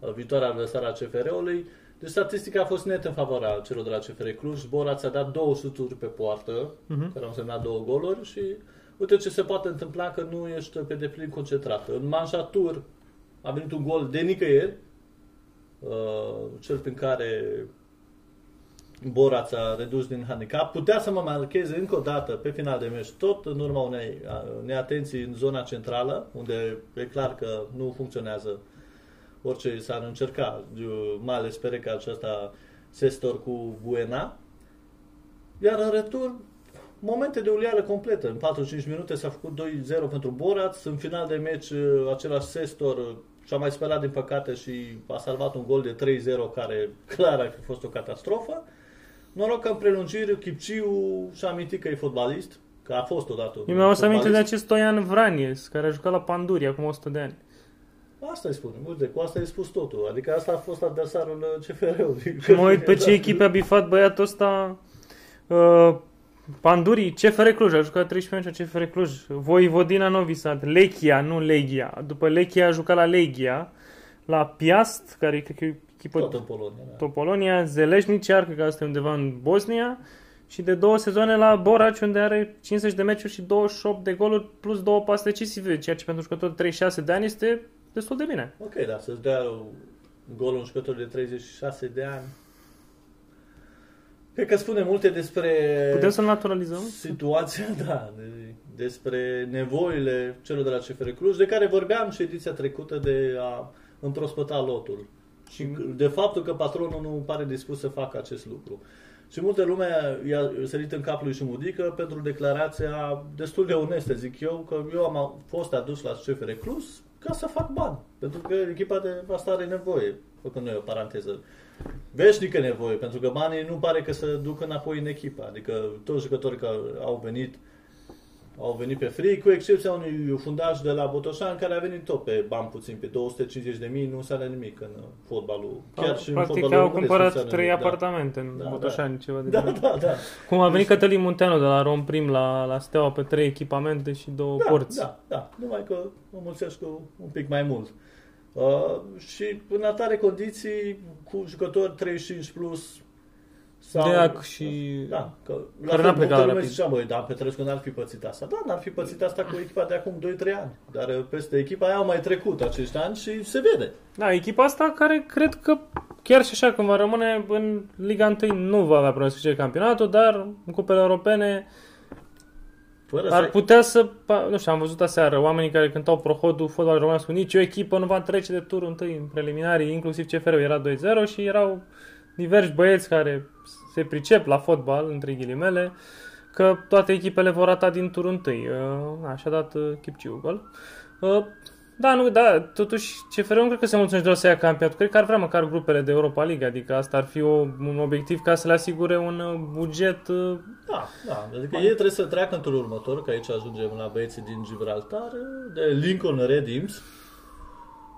uh, viitoarea adversară a CFR-ului. Deci statistica a fost net în favoarea celor de la CFR Cluj. Bora ți-a dat două șuturi pe poartă, uh-huh. care au însemnat două goluri și uite ce se poate întâmpla că nu ești pe deplin concentrat. În manjatur a venit un gol de nicăieri, uh, cel prin care Bora ți-a redus din handicap. Putea să mă marcheze încă o dată pe final de meci, tot în urma unei neatenții în zona centrală, unde e clar că nu funcționează orice s-ar încerca, mai ales pe că acesta Sestor cu Buena. Iar în retur, momente de ulială completă. În 45 minute s-a făcut 2-0 pentru Boraț. În final de meci, același Sestor și-a mai sperat din păcate și a salvat un gol de 3-0 care *laughs* clar ar fi fost o catastrofă. Noroc că în prelungiri Chipciu și-a amintit că e fotbalist, că a fost odată Eu mi-am aminte de acest Toian Vranies, care a jucat la Panduri acum 100 de ani. Asta îi spun. Uite, cu asta ai spus totul. Adică asta a fost adversarul uh, CFR-ului. *laughs* Mă uit pe ce echipe a bifat băiatul ăsta. Uh, Pandurii, CFR Cluj, a jucat 13 ani CFR Cluj. Voivodina Novi Sad, Lechia, nu Legia. După Lechia a jucat la Legia, la Piast, care cred că e echipă tot în Polonia. Da. Tot Polonia, Zeleșnici, cred că asta e undeva în Bosnia și de două sezoane la Boraci, unde are 50 de meciuri și 28 de goluri plus două pase decisive, ceea ce pentru jucător de 36 de ani este destul de bine. Ok, da, să-ți dea golul un jucător de 36 de ani. Cred că spune multe despre... Putem să naturalizăm? Situația, *laughs* da, de, despre nevoile celor de la CFR Cluj, de care vorbeam și ediția trecută de a împrospăta lotul. Și de faptul că patronul nu pare dispus să facă acest lucru. Și multă lume i-a sărit în capul lui Șumudică pentru declarația destul de onestă, zic eu, că eu am fost adus la CFR Cluj ca să fac bani. Pentru că echipa de asta are nevoie. Făcând noi o paranteză. Veșnică nevoie, pentru că banii nu pare că se duc înapoi în echipă. Adică toți jucătorii care au venit uh, au venit pe free, cu excepția unui fundaj de la Botoșan care a venit tot pe bani puțin, pe 250 de mii, nu înseamnă nimic în fotbalul. Chiar a, și Practic în fotbalul au cumpărat trei da. apartamente în da, Botoșani, da. ceva de da, da, da, da. Cum a venit Cătălin Munteanu de la Romprim la, la Steaua pe trei echipamente și două da, porți. Da, da, numai că mă mulțesc cu un pic mai mult. Uh, și în atare condiții, cu jucători 35 plus, sau, Deac și... Da, că care n-a plecat rapid. Zicea, băi, da, Petrescu n-ar fi pățit asta. Da, n-ar fi pățit asta cu echipa de acum 2-3 ani. Dar uh, peste echipa aia au mai trecut acești ani și se vede. Da, echipa asta care cred că chiar și așa când va rămâne în Liga 1 nu va avea probleme să campionatul, dar în cupele europene Fără ar să... putea să, nu știu, am văzut aseară oamenii care cântau prohodul fotbal românesc, nici o echipă nu va trece de turul întâi în preliminarii, inclusiv CFR era 2-0 și erau diversi băieți care se pricep la fotbal, între ghilimele, că toate echipele vor rata din turul întâi. Uh, așa a dat uh, Chipciu gol. Uh, da, nu, da, totuși CFR nu cred că se mulțumește doar să ia campionatul. Cred că ar vrea măcar grupele de Europa League, adică asta ar fi o, un obiectiv ca să le asigure un buget... Da, da, adică ei trebuie să treacă în turul următor, că aici ajungem la băieții din Gibraltar, de Lincoln Red Imps,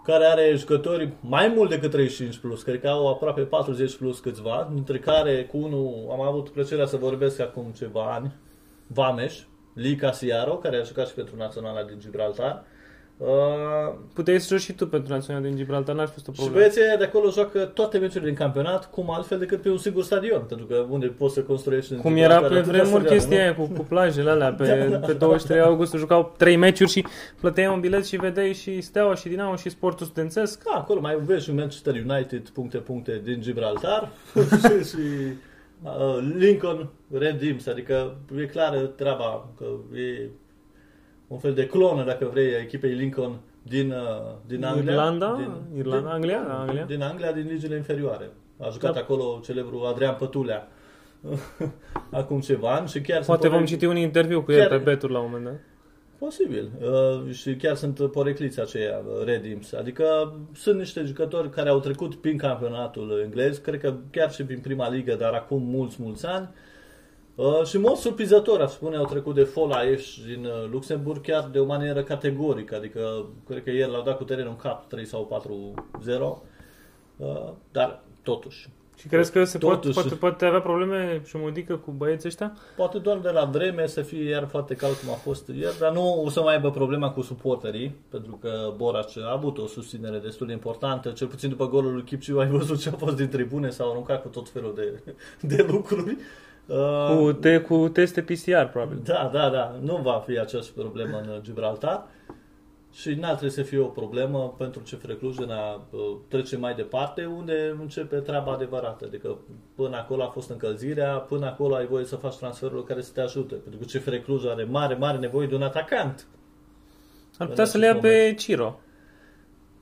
care are jucători mai mult decât 35 plus, cred că au aproape 40 plus câțiva, dintre care cu unul am avut plăcerea să vorbesc acum ceva ani, Vameș, Lica Siaro, care a jucat și pentru Naționala din Gibraltar, Uh, Puteai să joci și tu pentru Național din Gibraltar, n-ar fi fost o problemă. Și băieții de acolo joacă toate meciurile din campionat, cum altfel decât pe un singur stadion, pentru că unde poți să construiești în Cum era pe vremuri chestia aia cu, cu plajele alea, pe, *laughs* da, da, pe 23 da. august jucau 3 meciuri și plăteai un bilet și vedeai și Steaua și Dinamo și sportul studențesc. Da, acolo mai vezi și Manchester United, puncte, puncte din Gibraltar *laughs* și uh, Lincoln Red Dims, adică e clară treaba că e un fel de clonă, dacă vrei, a echipei Lincoln din, uh, din Anglia. Irlanda? Din, Irlanda, din, Anglia? Anglia? Din Anglia, din ligile inferioare. A jucat da. acolo celebrul Adrian Pătulea *laughs* acum ceva ani și chiar... Poate vom citi un interviu cu chiar, el pe Betur la un moment dat. Posibil. Uh, și chiar sunt porecliți aceia, uh, Redims. Adică sunt niște jucători care au trecut prin campionatul englez, cred că chiar și prin prima ligă, dar acum mulți, mulți ani. Uh, și în mod surprizător, aș spune, au trecut de Fola Eș din uh, Luxemburg chiar de o manieră categorică, adică cred că ieri l-au dat cu terenul în cap 3 sau 4-0, uh, dar totuși. Și crezi că se pot, Totuși- poate, poate avea probleme și modică cu băieții ăștia? Poate doar de la vreme să fie iar foarte cald cum a fost ieri, dar nu o să mai aibă problema cu suporterii, pentru că Borac a avut o susținere destul de importantă, cel puțin după golul lui Kipciu ai văzut ce a fost din tribune, s-au aruncat cu tot felul de, de lucruri. Uh, Cu, te, cu teste PCR, probabil. Da, da, da. Nu va fi această problemă în Gibraltar și n-ar trebui să fie o problemă pentru CFR Cluj în a uh, trece mai departe, unde începe treaba adevărată. Adică până acolo a fost încălzirea, până acolo ai voie să faci transferul care să te ajute. Pentru că CFR Cluj are mare, mare nevoie de un atacant. Ar putea În să le ia acest pe Ciro.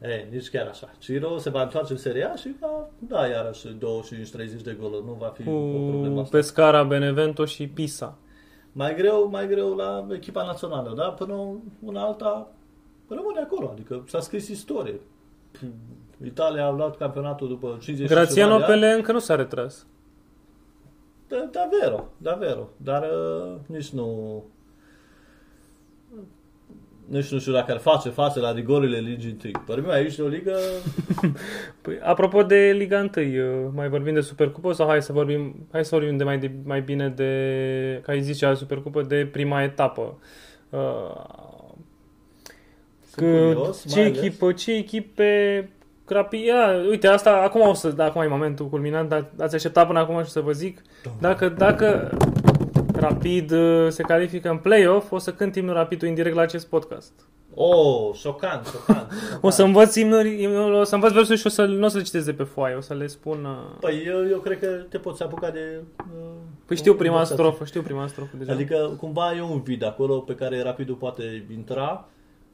E, nici chiar așa. Ciro se va întoarce în Serie A și va da iarăși 25-30 de goluri. Nu va fi o problemă Cu asta. Pescara, Benevento și Pisa. Mai greu, mai greu la echipa națională, da? Până una alta rămâne acolo, adică s-a scris istorie. Italia a luat campionatul după 50 și Grațiano ceva de ani. Pele încă nu s-a retras. Da, da, vero, da, vero. Dar uh, nici nu... Nici nu știu dacă ar face față la rigorile ligii întâi. Vorbim aici de o ligă... *laughs* Păi, apropo de Liga 1, uh, mai vorbim de Supercupă sau hai să vorbim, hai să vorbim de mai, de, mai bine de, ca ai zis Supercupă, de prima etapă. Uh, Sunt că, curios, ce, mai ales- echipă, ce echipe Rapid, ia, uite, asta acum o să, da, acum e momentul culminant, dar ați așteptat până acum și să vă zic. Dacă, dacă Rapid uh, se califică în play-off, o să cânt imnul Rapidul indirect la acest podcast. Oh, șocant, șocant. *laughs* O să învăț imnul, imnul o să învăț versul și o să, nu o să le citesc de pe foaie, o să le spun... uh, Păi eu, eu cred că te poți apuca de... Uh, Păi știu prima învățat. strofă, știu prima strofă deja. Adică cumva e un vid acolo pe care Rapidul poate intra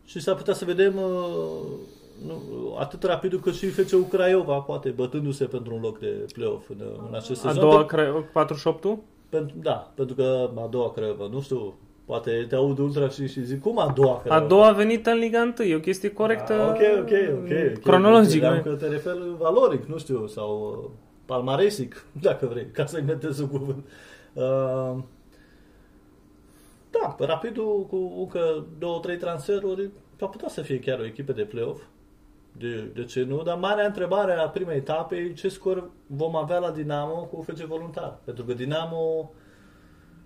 și s-ar putea să vedem uh, nu, atât Rapidul cât și FCU Craiova, poate bătându-se pentru un loc de play-off în, în acest a sezon. doua, Pe- cre... 48-ul? Pentru, da, pentru că a doua Craiova, nu știu, poate te aud ultra și, și zic, cum a doua A Craiova? doua a venit în Liga 1, e o chestie corectă Ah, ok, ok, ok. ok. cronologic. Credeam nu? că te referi valoric, nu știu, sau uh, palmaresic, *laughs* dacă vrei, ca să inventez un cuvânt. Uh, da, Rapidul cu încă două, trei transferuri va putea să fie chiar o echipă de play-off. De, de ce nu? Dar marea întrebare a primei etape e ce scor vom avea la Dinamo cu FC Voluntar. Pentru că Dinamo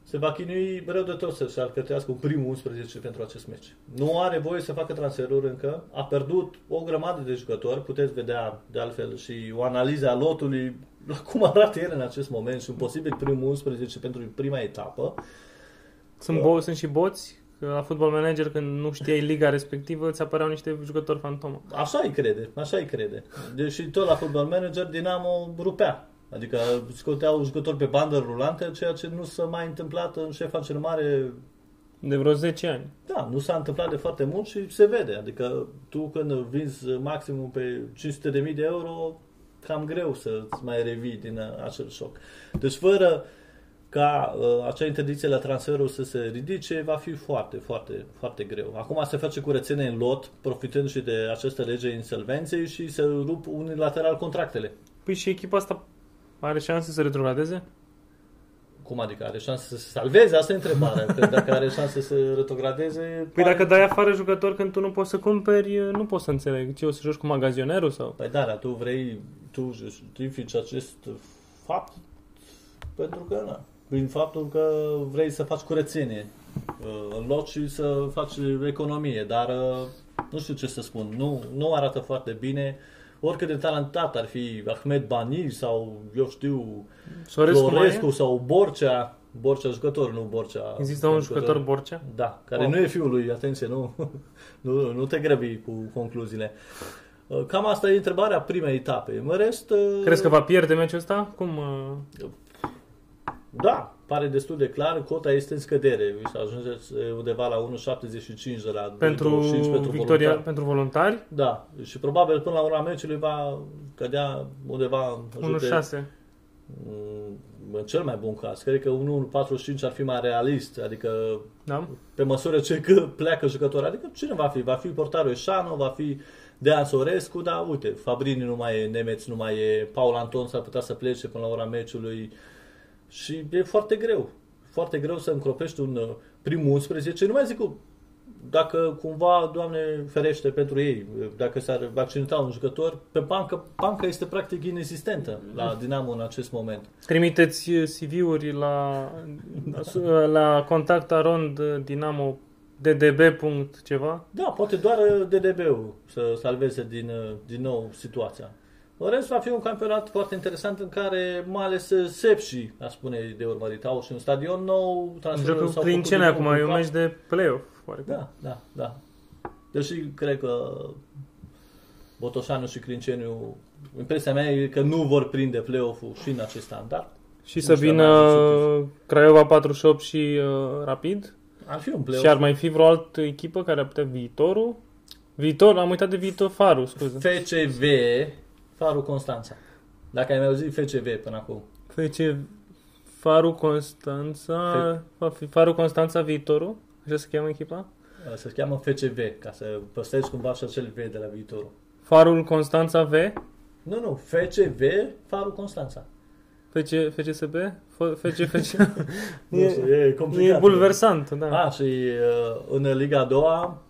se va chinui rău de tot să-și alcătuiască un primul 11 pentru acest meci. Nu are voie să facă transferuri încă. A pierdut o grămadă de jucători. Puteți vedea de altfel și o analiză a lotului la cum arată el în acest moment și un posibil primul 11 pentru prima etapă. Sunt, bo- sunt și boți, că la Football Manager când nu știai liga respectivă, ți apăreau niște jucători fantomă. Așa îi crede, așa îi crede. Deși tot la Football Manager Dinamo rupea. Adică scoteau jucători pe bandă rulantă, ceea ce nu s-a mai întâmplat în șefa cel mare De vreo 10 ani. Da, nu s-a întâmplat de foarte mult și se vede. Adică tu când vinzi maximum pe 500.000 de euro, cam greu să-ți mai revii din uh, acel șoc. Deci fără ca uh, acea interdicție la transferul să se ridice, va fi foarte, foarte, foarte greu. Acum se face curățenie în lot, profitând și de această lege insolvenței și se rup unilateral contractele. Păi și echipa asta are șanse să retrogradeze? Cum adică? Are șanse să se salveze? Asta e întrebarea. Că dacă are șanse să retrogradeze... Păi pare- dacă dai afară jucători când tu nu poți să cumperi, nu pot să înțeleg. Ce, o să joci cu magazionerul sau? Păi da, dar tu vrei, tu justifici acest fapt pentru că, na, prin faptul că vrei să faci curățenie uh, în loc și să faci economie, dar uh, nu știu ce să spun, nu, nu arată foarte bine. Oricât de talentat ar fi Ahmed Bani sau, eu știu, Sorescu mai Florescu e? sau Borcea, Borcea jucător, nu Borcea. Există un jucător Borcea? Da, care Oh. nu e fiul lui, atenție, nu, *laughs* nu, nu te grăbi cu concluziile. Uh, Cam asta e întrebarea primei etape. În rest... uh, Crezi că va pierde meciul ăsta? Cum? Uh, Da, pare destul de clar. Cota este în scădere. Și ajungeți uh, undeva la 1,75 de la Pentru 2,25 pentru victoria, voluntar. pentru voluntari? Da, și probabil până la ura meciului va cădea undeva în jur de 1-6. Mm, în cel mai bun caz. Cred că 1,45 ar fi mai realist, adică Da? pe măsură ce că pleacă jucători, adică cine va fi? Va fi portarul Eșanu, va fi Dean Sorescu, dar uite, Fabrini nu mai e, Nemeț nu mai e, Paul Anton s-ar putea să plece până la ora meciului și e foarte greu. Foarte greu să încropești un uh, primul 11, nu mai zic cu dacă cumva, Doamne ferește pentru ei, dacă s-ar accidenta un jucător, pe bancă, banca este practic inexistentă la Dinamo în acest moment. Trimiteți CV-uri la, la contact arond dinamo ddb. ceva? Da, poate doar DDB-ul să salveze din, din nou situația. În rest, va fi un campionat foarte interesant în care, mai ales Sepsi, a spune de urmărit, au și un stadion nou. Joc prin cine acum, e un meci de play-off. Da, da, da. Deși cred că Botoșanu și Clinceniu, impresia mea e că nu vor prinde play-off-ul și în acest an, dar și să vină Craiova 48 și uh, Rapid. Ar fi un play Și ar mai fi vreo altă echipă care ar putea viitorul? Viitor, am uitat de viitor Faru, scuze. FCV, Faru Constanța. Dacă ai mai auzit FCV până acum. FC Faru Constanța, F- Faru Constanța viitorul? Așa se cheamă echipa? Se cheamă FCV, ca să păstrezi cumva și acel V de la viitorul. Farul Constanța V? Nu, nu, FCV, Farul Constanța. FC, FCSB? FC, FC. *laughs* e, e complicat. E bulversant, da. A, și uh, în Liga a doua,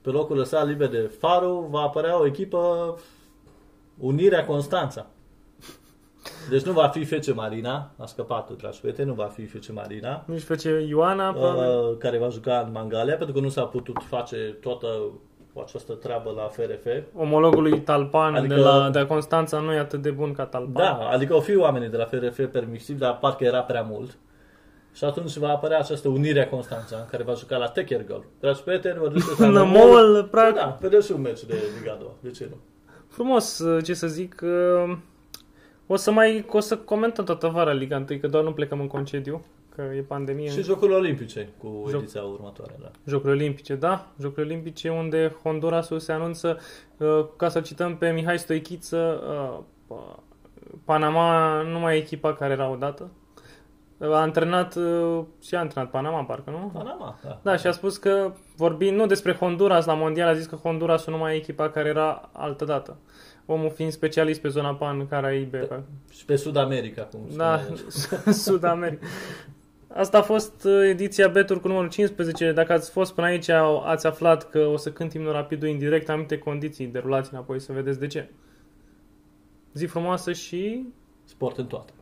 pe locul lăsat liber de Faru, va apărea o echipă Unirea Constanța. Deci nu va fi Fece Marina, a scăpat, dragi prieteni, nu va fi Fece Marina. Nici Fece Ioana, uh, care va juca în Mangalia, pentru că nu s-a putut face toată această treabă la FRF. Omologul lui Talpan adică, de la de Constanța nu e atât de bun ca Talpan. Da, adică au fi oamenii de la FRF permisiv, dar parcă era prea mult. Și atunci va apărea această unire a Constanța, în care va juca la Techergol. Dragi prieteni, vă duceți la *laughs* Nămol, practic. Da, vedeți un meci de Liga 2. De ce nu? Frumos, ce să zic, o să mai o să comentăm toată vara Liga 1, că doar nu plecăm în concediu, că e pandemie. Și Jocurile Olimpice cu Joc... ediția următoare. Da. Jocurile Olimpice, da. Jocurile Olimpice unde Hondurasul se anunță, uh, ca să cităm pe Mihai Stoichiță, uh, Panama nu mai e echipa care era odată. A antrenat uh, și a antrenat Panama, parcă, nu? Panama, da. Da, și a spus că, vorbind nu despre Honduras la Mondial, a zis că Honduras nu mai e echipa care era altă dată omul fiind specialist pe zona Pan, Caraibe. Pe, și pe Sud America, cum Da, *laughs* Sud America. Asta a fost uh, ediția Betur cu numărul 15. Dacă ați fost până aici, ați aflat că o să cânt imnul rapidul indirect, anumite condiții, derulați înapoi să vedeți de ce. Zi frumoasă și... Sport în toată.